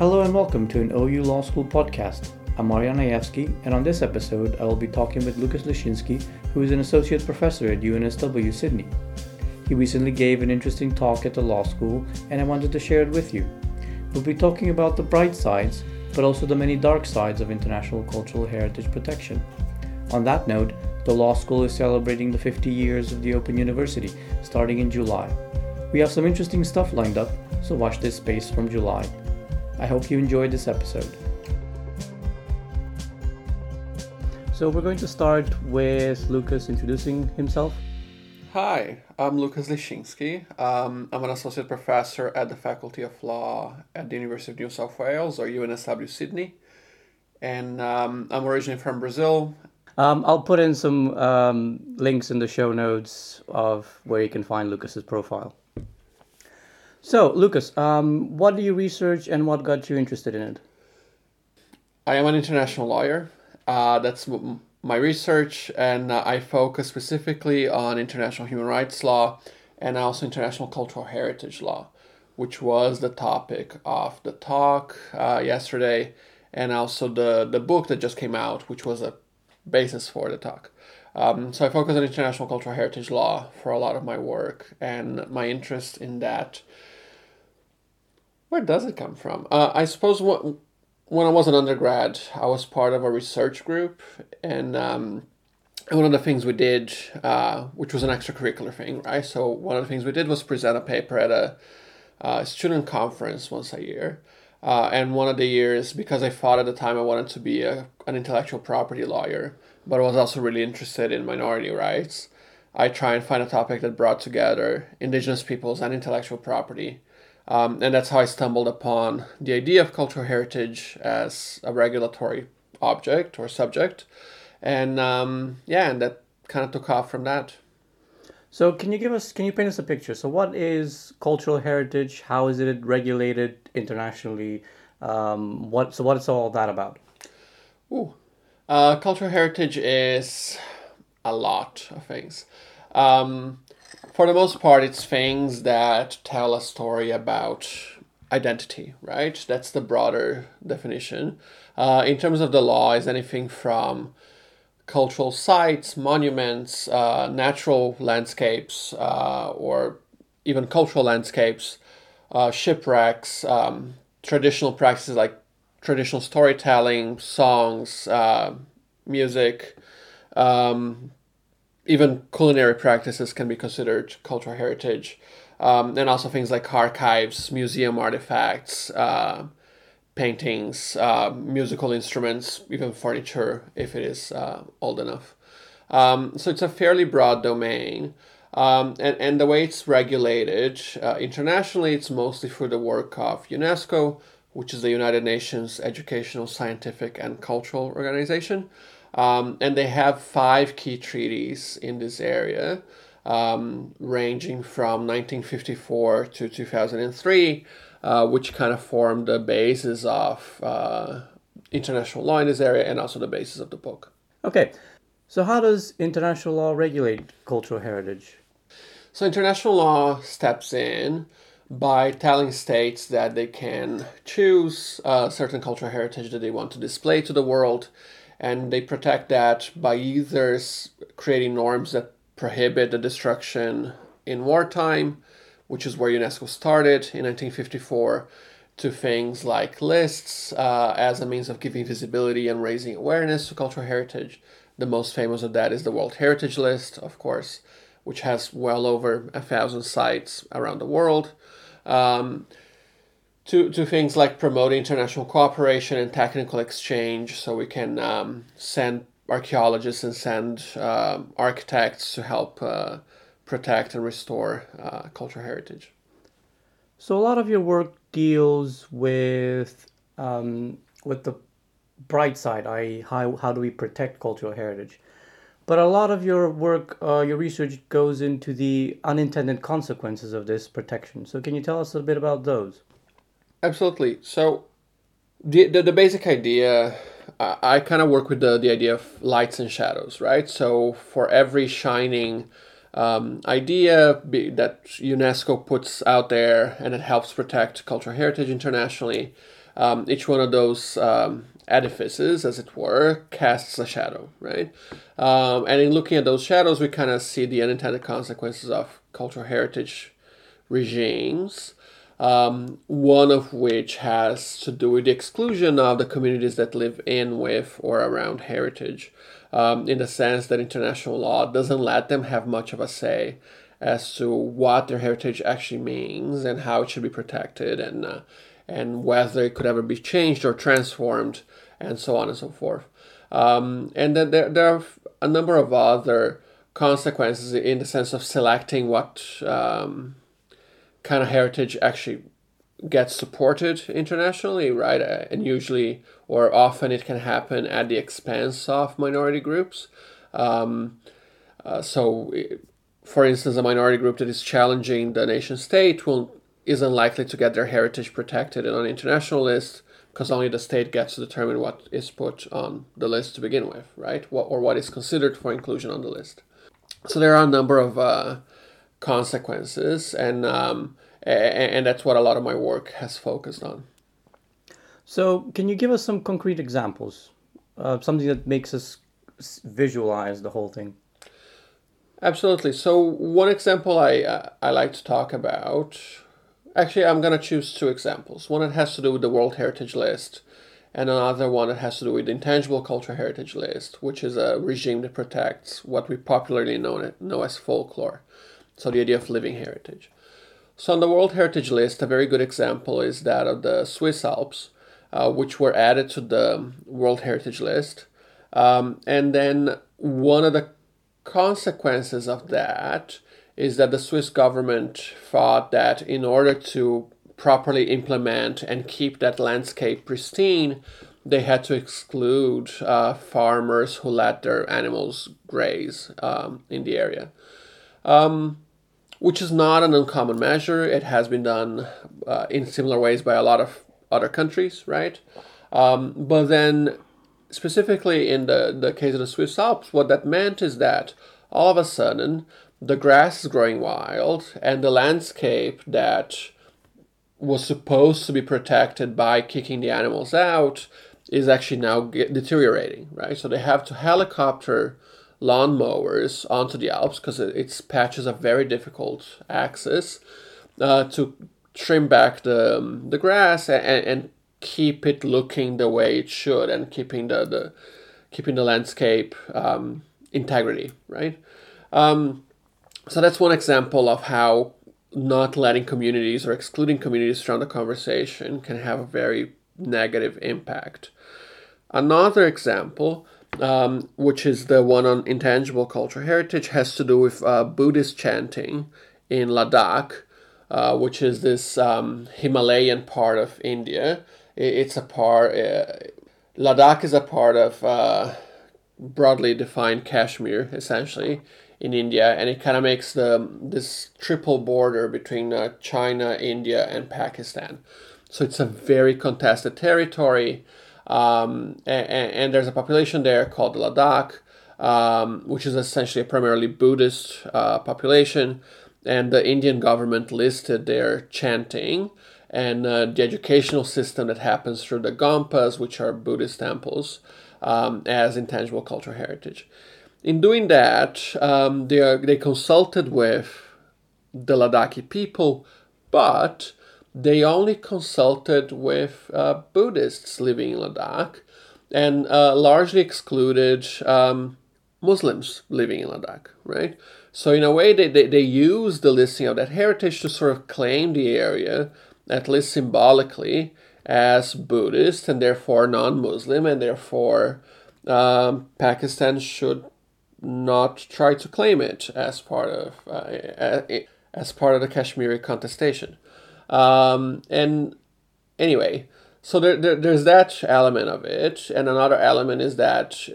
Hello and welcome to an OU Law School podcast. I'm Marjan Ajevski, and on this episode, I will be talking with Lucas Lixinski, who is an associate professor at UNSW Sydney. He recently gave an interesting talk at the law school, and I wanted to share it with you. We'll be talking about the bright sides, but also the many dark sides of international cultural heritage protection. On that note, the law school is celebrating the 50 years of the Open University, starting in July. We have some interesting stuff lined up, so watch this space from July. I hope you enjoyed this episode. So, we're going to start with Lucas introducing himself. Hi, I'm Lucas Lixinski. Um, I'm an associate professor at the Faculty of Law at the University of New South Wales, or UNSW Sydney. And um, I'm originally from Brazil. Um, I'll put in some um, links in the show notes of where you can find Lucas's profile. So, Lucas, um, what do you research and what got you interested in it? I am an international lawyer. Uh, that's my research, and uh, I focus specifically on international human rights law and also international cultural heritage law, which was the topic of the talk uh, yesterday, and also the, the book that just came out, which was a basis for the talk. Um, so I focus on international cultural heritage law for a lot of my work, and my interest in that where does it come from? Uh, I suppose what, when I was an undergrad, I was part of a research group, and um, one of the things we did, uh, which was an extracurricular thing, right? So one of the things we did was present a paper at a uh, student conference once a year. Uh, and one of the years, because I thought at the time I wanted to be a, an intellectual property lawyer, but I was also really interested in minority rights, I try and find a topic that brought together indigenous peoples and intellectual property um, and that's how I stumbled upon the idea of cultural heritage as a regulatory object or subject. And um, yeah, and that kind of took off from that. So, can you give us, can you paint us a picture? So, what is cultural heritage? How is it regulated internationally? Um, what so, what is all that about? Ooh, uh, cultural heritage is a lot of things. Um, for the most part, it's things that tell a story about identity, right? That's the broader definition. Uh, in terms of the law, is anything from cultural sites, monuments, uh, natural landscapes, uh, or even cultural landscapes, uh, shipwrecks, um, traditional practices like traditional storytelling, songs, uh, music, um, even culinary practices can be considered cultural heritage. Um, and also things like archives, museum artifacts, uh, paintings, uh, musical instruments, even furniture if it is uh, old enough. Um, so it's a fairly broad domain. Um, and, and the way it's regulated uh, internationally, it's mostly through the work of UNESCO, which is the United Nations Educational, Scientific, and Cultural Organization. Um, and they have five key treaties in this area, um, ranging from 1954 to 2003, uh, which kind of formed the basis of uh, international law in this area and also the basis of the book. Okay, so how does international law regulate cultural heritage? So, international law steps in by telling states that they can choose a certain cultural heritage that they want to display to the world and they protect that by either creating norms that prohibit the destruction in wartime, which is where UNESCO started in 1954, to things like lists uh, as a means of giving visibility and raising awareness to cultural heritage. The most famous of that is the World Heritage List, of course, which has well over a thousand sites around the world. Um, to, to things like promoting international cooperation and technical exchange so we can um, send archaeologists and send uh, architects to help uh, protect and restore uh, cultural heritage. So a lot of your work deals with um, with the bright side, i.e., how, how do we protect cultural heritage? But a lot of your work, uh, your research goes into the unintended consequences of this protection. So can you tell us a bit about those? Absolutely. So, the, the, the basic idea, I, I kind of work with the, the idea of lights and shadows, right? So, for every shining um, idea be, that UNESCO puts out there and it helps protect cultural heritage internationally, um, each one of those um, edifices, as it were, casts a shadow, right? Um, and in looking at those shadows, we kind of see the unintended consequences of cultural heritage regimes. Um, one of which has to do with the exclusion of the communities that live in, with, or around heritage, um, in the sense that international law doesn't let them have much of a say as to what their heritage actually means and how it should be protected and uh, and whether it could ever be changed or transformed and so on and so forth. Um, and then there, there are a number of other consequences in the sense of selecting what um, kind of heritage actually gets supported internationally, right? Uh, and usually or often it can happen at the expense of minority groups. Um, uh, so, for instance, a minority group that is challenging the nation state will is unlikely to get their heritage protected on an international list because only the state gets to determine what is put on the list to begin with, right? What, or what is considered for inclusion on the list. So there are a number of uh, consequences, and um, and that's what a lot of my work has focused on. So, can you give us some concrete examples, uh, something that makes us visualize the whole thing? Absolutely. So, one example I uh, I like to talk about. Actually, I'm gonna choose two examples. One that has to do with the World Heritage List, and another one that has to do with the Intangible Cultural Heritage List, which is a regime that protects what we popularly know, know as folklore. So, the idea of living heritage. So, on the World Heritage List, a very good example is that of the Swiss Alps, uh, which were added to the World Heritage List. Um, and then one of the consequences of that is that the Swiss government thought that in order to properly implement and keep that landscape pristine, they had to exclude uh, farmers who let their animals graze um, in the area. Um, which is not an uncommon measure. It has been done uh, in similar ways by a lot of other countries, right? Um, but then, specifically in the, the case of the Swiss Alps, what that meant is that all of a sudden the grass is growing wild and the landscape that was supposed to be protected by kicking the animals out is actually now deteriorating, right? So they have to helicopter lawnmowers onto the Alps because it its patches of very difficult access uh, to trim back the um, the grass and, and keep it looking the way it should and keeping the, the keeping the landscape um, integrity right? Um, so that's one example of how not letting communities or excluding communities from the conversation can have a very negative impact. Another example um, which is the one on intangible cultural heritage, has to do with uh, Buddhist chanting in Ladakh, uh, which is this um, Himalayan part of India. It's a part, uh, Ladakh is a part of uh, broadly defined Kashmir, essentially, in India, and it kind of makes the this triple border between uh, China, India, and Pakistan. So it's a very contested territory. Um, and, and, there's a population there called the Ladakh, um, which is essentially a primarily Buddhist uh, population. And the Indian government listed their chanting and uh, the educational system that happens through the Gompas, which are Buddhist temples, um, as intangible cultural heritage. In doing that, um, they, are, they consulted with the Ladakhi people, but they only consulted with uh, Buddhists living in Ladakh and uh, largely excluded um, Muslims living in Ladakh, right? So, in a way, they, they, they use the listing of that heritage to sort of claim the area, at least symbolically, as Buddhist and therefore non Muslim, and therefore um, Pakistan should not try to claim it as part of uh, as part of the Kashmiri contestation. Um, and anyway, so there, there, there's that element of it, and another element is that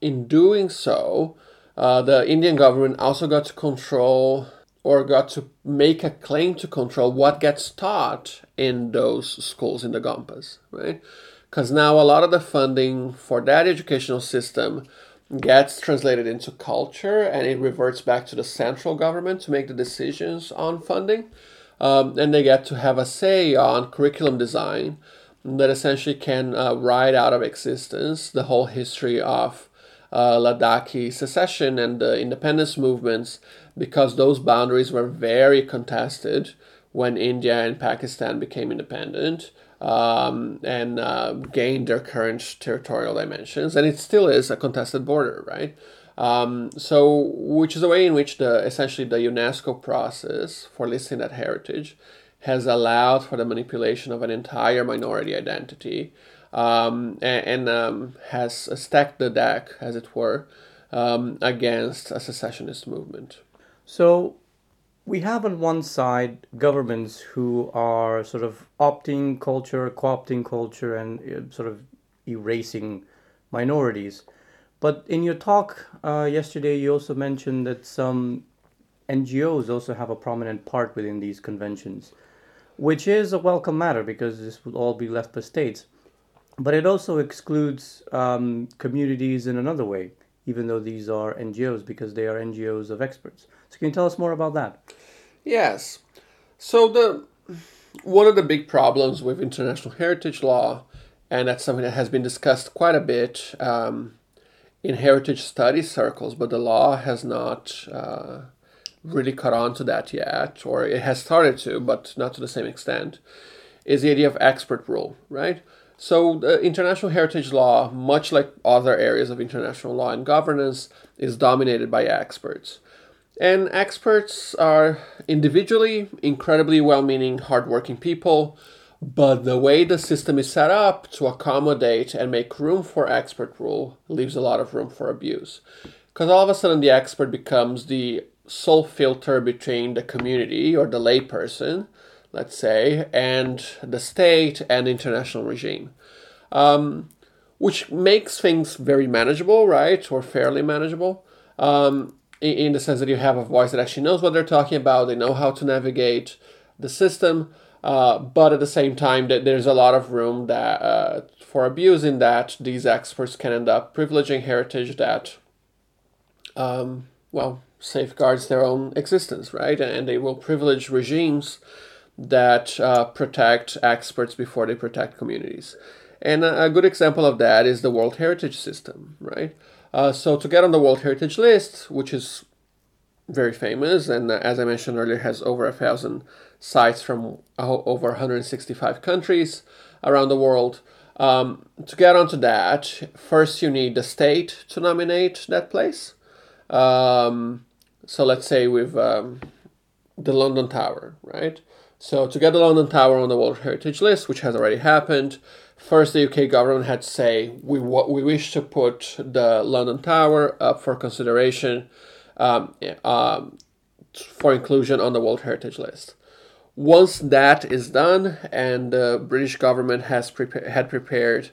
in doing so, uh, the Indian government also got to control or got to make a claim to control what gets taught in those schools in the Gompas, right? Because now a lot of the funding for that educational system gets translated into culture and it reverts back to the central government to make the decisions on funding um, and they get to have a say on curriculum design that essentially can uh, write out of existence the whole history of uh, Ladakhi secession and the independence movements because those boundaries were very contested when India and Pakistan became independent um, and uh, gained their current territorial dimensions. And it still is a contested border, right? Um, so, which is a way in which the essentially the UNESCO process for listing that heritage has allowed for the manipulation of an entire minority identity um, and, and um, has stacked the deck, as it were, um, against a secessionist movement. So we have on one side governments who are sort of opting culture, co-opting culture, and uh, sort of erasing minorities. But in your talk uh, yesterday, you also mentioned that some NGOs also have a prominent part within these conventions, which is a welcome matter because this will all be left by states. But it also excludes um, communities in another way, even though these are NGOs, because they are NGOs of experts. So, can you tell us more about that? Yes. So, the one of the big problems with international heritage law, and that's something that has been discussed quite a bit um, in heritage studies circles, but the law has not uh, really caught on to that yet, or it has started to, but not to the same extent, is the idea of expert rule, right? So, the international heritage law, much like other areas of international law and governance, is dominated by experts. And experts are individually incredibly well meaning, hardworking people, but the way the system is set up to accommodate and make room for expert rule leaves a lot of room for abuse. Because all of a sudden, the expert becomes the sole filter between the community or the layperson let's say, and the state and international regime, um, which makes things very manageable, right, or fairly manageable, um, in, the sense that you have a voice that actually knows what they're talking about, they know how to navigate the system, uh, but at the same time, that there's a lot of room that uh, for abusing that these experts can end up privileging heritage that, um, well, safeguards their own existence, right, and they will privilege regimes that uh, protect experts before they protect communities. And a, good example of that is the World Heritage System, right? Uh, so to get on the World Heritage List, which is very famous and as I mentioned earlier has over a thousand sites from over 165 countries around the world. Um, to get onto that, first you need the state to nominate that place. Um, so let's say with um, the London Tower, right? So to get the London Tower on the World Heritage List, which has already happened, first the UK government had to say we we wish to put the London Tower up for consideration um, um, for inclusion on the World Heritage List. Once that is done, and the British government has prepa- had prepared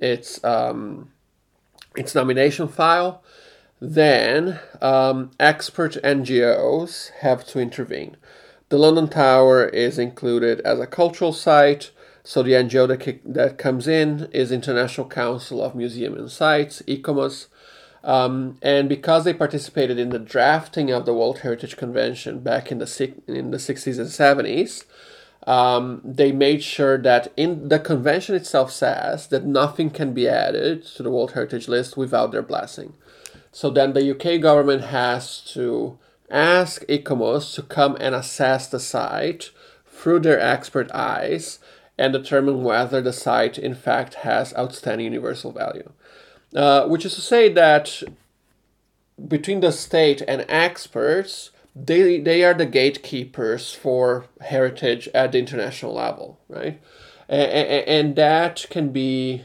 its um, its nomination file, then um, expert NGOs have to intervene. The London Tower is included as a cultural site, so the NGO that, that comes in is International Council of Museum and Sites, ICOMOS. Um, and because they participated in the drafting of the World Heritage Convention back in the in the 60s and 70s, um, they made sure that in the convention itself says that nothing can be added to the World Heritage List without their blessing. So then the UK government has to ask ICOMOS to come and assess the site through their expert eyes and determine whether the site in fact has outstanding universal value. Uh, which is to say that between the state and experts, they, they are the gatekeepers for heritage at the international level, right? And, and that can be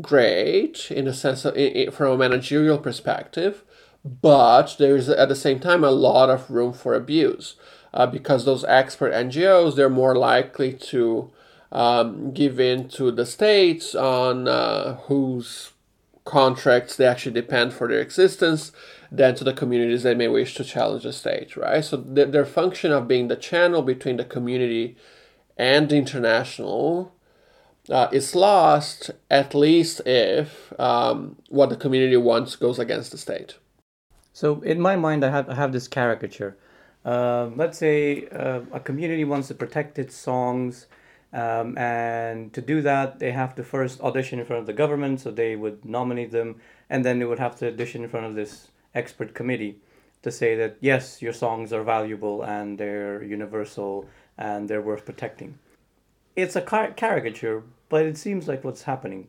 great in a sense of, from a managerial perspective but there's at the same time a lot of room for abuse uh, because those expert NGOs they're more likely to um, give in to the states on uh, whose contracts they actually depend for their existence than to the communities they may wish to challenge the state, right? So th- their function of being the channel between the community and the international uh, is lost at least if um, what the community wants goes against the state. So in my mind, I have I have this caricature. Uh, let's say uh, a community wants to protect its songs, Um, and to do that, they have to first audition in front of the government, so they would nominate them, and then they would have to audition in front of this expert committee to say that yes, your songs are valuable and they're universal and they're worth protecting. It's a car- caricature, but it seems like what's happening.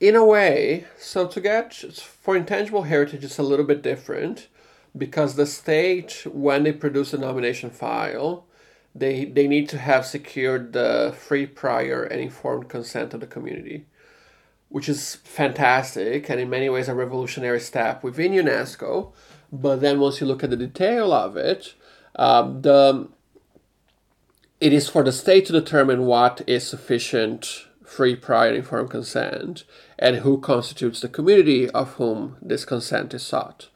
In a way, so to get for intangible heritage, it's a little bit different because the state, when they produce a nomination file, they they need to have secured the free, prior, and informed consent of the community, which is fantastic and in many ways a revolutionary step within UNESCO. But then once you look at the detail of it, um, the it is for the state to determine what is sufficient free, prior, informed consent and who constitutes the community of whom this consent is sought.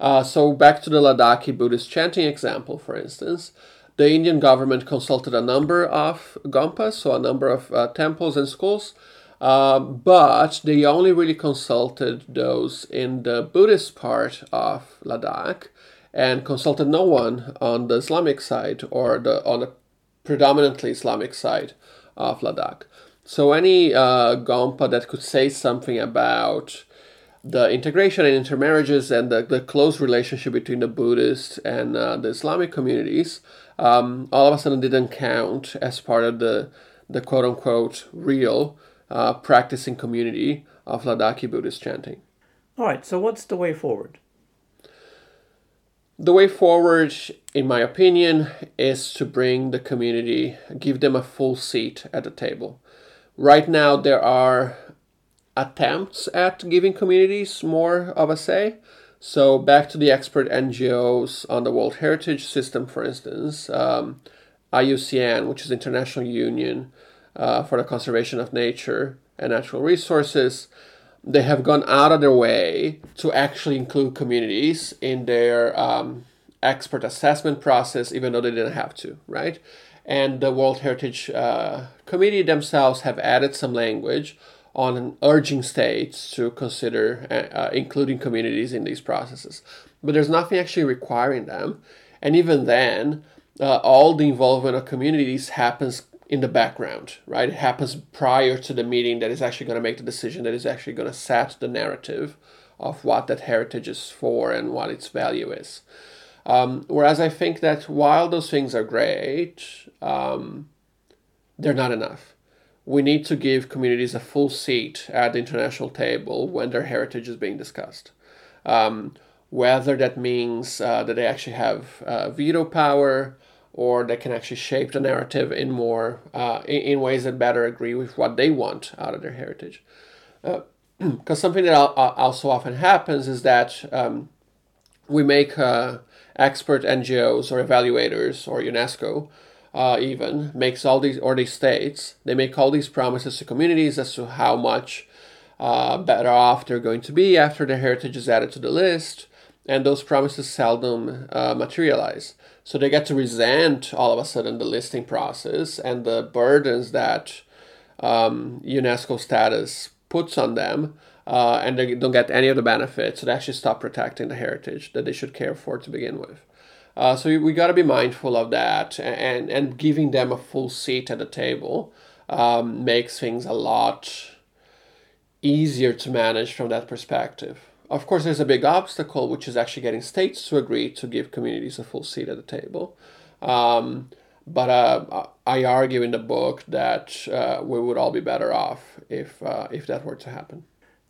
Uh, so back to the Ladakhi Buddhist chanting example, for instance, the Indian government consulted a number of gompas, so a number of uh, temples and schools, uh, but they only really consulted those in the Buddhist part of Ladakh and consulted no one on the Islamic side or the on the predominantly Islamic side of Ladakh. So any uh, Gompa that could say something about the integration and intermarriages and the, the close relationship between the Buddhist and uh, the Islamic communities um, all of a sudden didn't count as part of the, the quote unquote real uh, practicing community of Ladakhi Buddhist chanting. All right, so what's the way forward? The way forward, in my opinion, is to bring the community, give them a full seat at the table. Right now, there are attempts at giving communities more of a say. So, back to the expert NGOs on the World Heritage System, for instance, um, IUCN, which is International Union uh, for the Conservation of Nature and Natural Resources, they have gone out of their way to actually include communities in their um, expert assessment process, even though they didn't have to, right? And the World Heritage uh, Committee themselves have added some language on urging states to consider uh, uh, including communities in these processes. But there's nothing actually requiring them. And even then, uh, all the involvement of communities happens in the background, right? It happens prior to the meeting that is actually going to make the decision that is actually going to set the narrative of what that heritage is for and what its value is. Um, whereas I think that while those things are great, um, they're not enough we need to give communities a full seat at the international table when their heritage is being discussed. Um, whether that means uh, that they actually have uh, veto power or they can actually shape the narrative in more uh, in, in, ways that better agree with what they want out of their heritage. Because uh, something that also often happens is that um, we make uh, expert NGOs or evaluators or UNESCO uh, even makes all these or these states they make all these promises to communities as to how much uh, better off they're going to be after their heritage is added to the list and those promises seldom uh, materialize. So they get to resent all of a sudden the listing process and the burdens that um, unesco status puts on them uh, and they don't get any of the benefits so they actually stop protecting the heritage that they should care for to begin with uh, so we got to be mindful of that, and and giving them a full seat at the table um, makes things a lot easier to manage from that perspective. Of course, there's a big obstacle, which is actually getting states to agree to give communities a full seat at the table. Um, but uh, I argue in the book that uh, we would all be better off if uh, if that were to happen.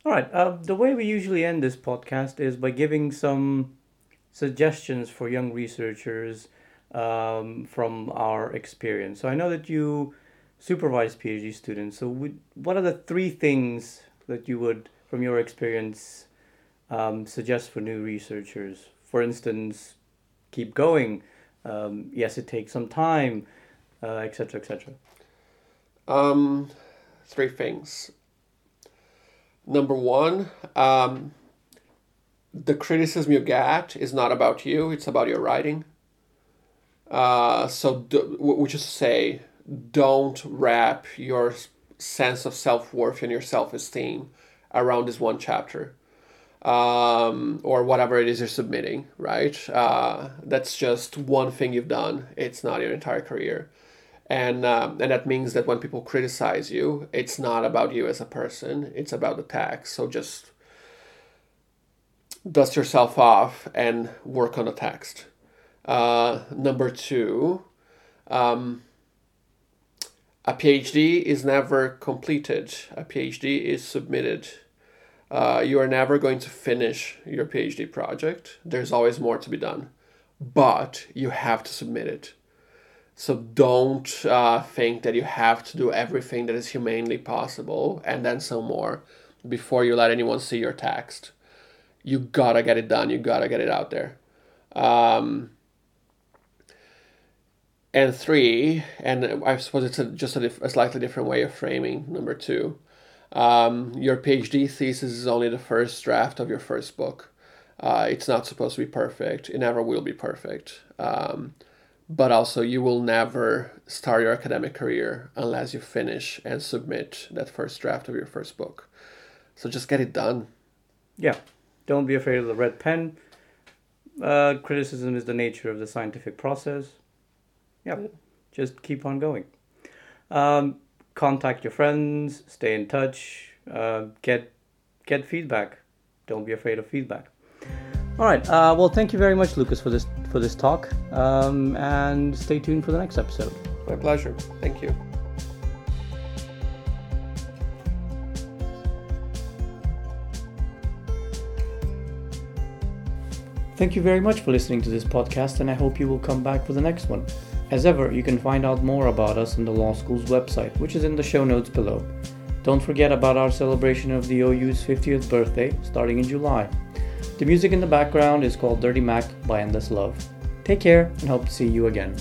All right. Uh, the way we usually end this podcast is by giving some suggestions for young researchers um, from our experience. So I know that you supervise PhD students. So would, what are the three things that you would, from your experience, um, suggest for new researchers? For instance, keep going. Um, yes, it takes some time, etc., uh, etc. Et um, three things. Number one, um, the criticism you get is not about you; it's about your writing. Uh, so, do, which is to say, don't wrap your sense of self worth and your self esteem around this one chapter um, or whatever it is you're submitting, right? Uh, that's just one thing you've done, it's not your entire career. and um, and that means that when people criticize you, it's not about you as a person; it's about the tax. So just dust yourself off and work on a text. Uh, number two, um, a PhD is never completed. A PhD is submitted. Uh, you are never going to finish your PhD project. There's always more to be done, but you have to submit it. So don't uh, think that you have to do everything that is humanely possible and then some more before you let anyone see your text. You gotta get it done. You gotta get it out there. Um, and three, and I suppose it's a, just a, a, slightly different way of framing number two. Um, your PhD thesis is only the first draft of your first book. Uh, it's not supposed to be perfect. It never will be perfect. Um, but also, you will never start your academic career unless you finish and submit that first draft of your first book. So just get it done. Yeah. Don't be afraid of the red pen. Uh, criticism is the nature of the scientific process. Yeah, just keep on going. Um, contact your friends, stay in touch, uh, get get feedback. Don't be afraid of feedback. All right. Uh, well, thank you very much, Lucas, for this for this talk, um, and stay tuned for the next episode. My pleasure. Thank you. Thank you very much for listening to this podcast, and I hope you will come back for the next one. As ever, you can find out more about us on the law school's website, which is in the show notes below. Don't forget about our celebration of the OU's 50th birthday, starting in July. The music in the background is called Dirty Mac by Endless Love. Take care and hope to see you again.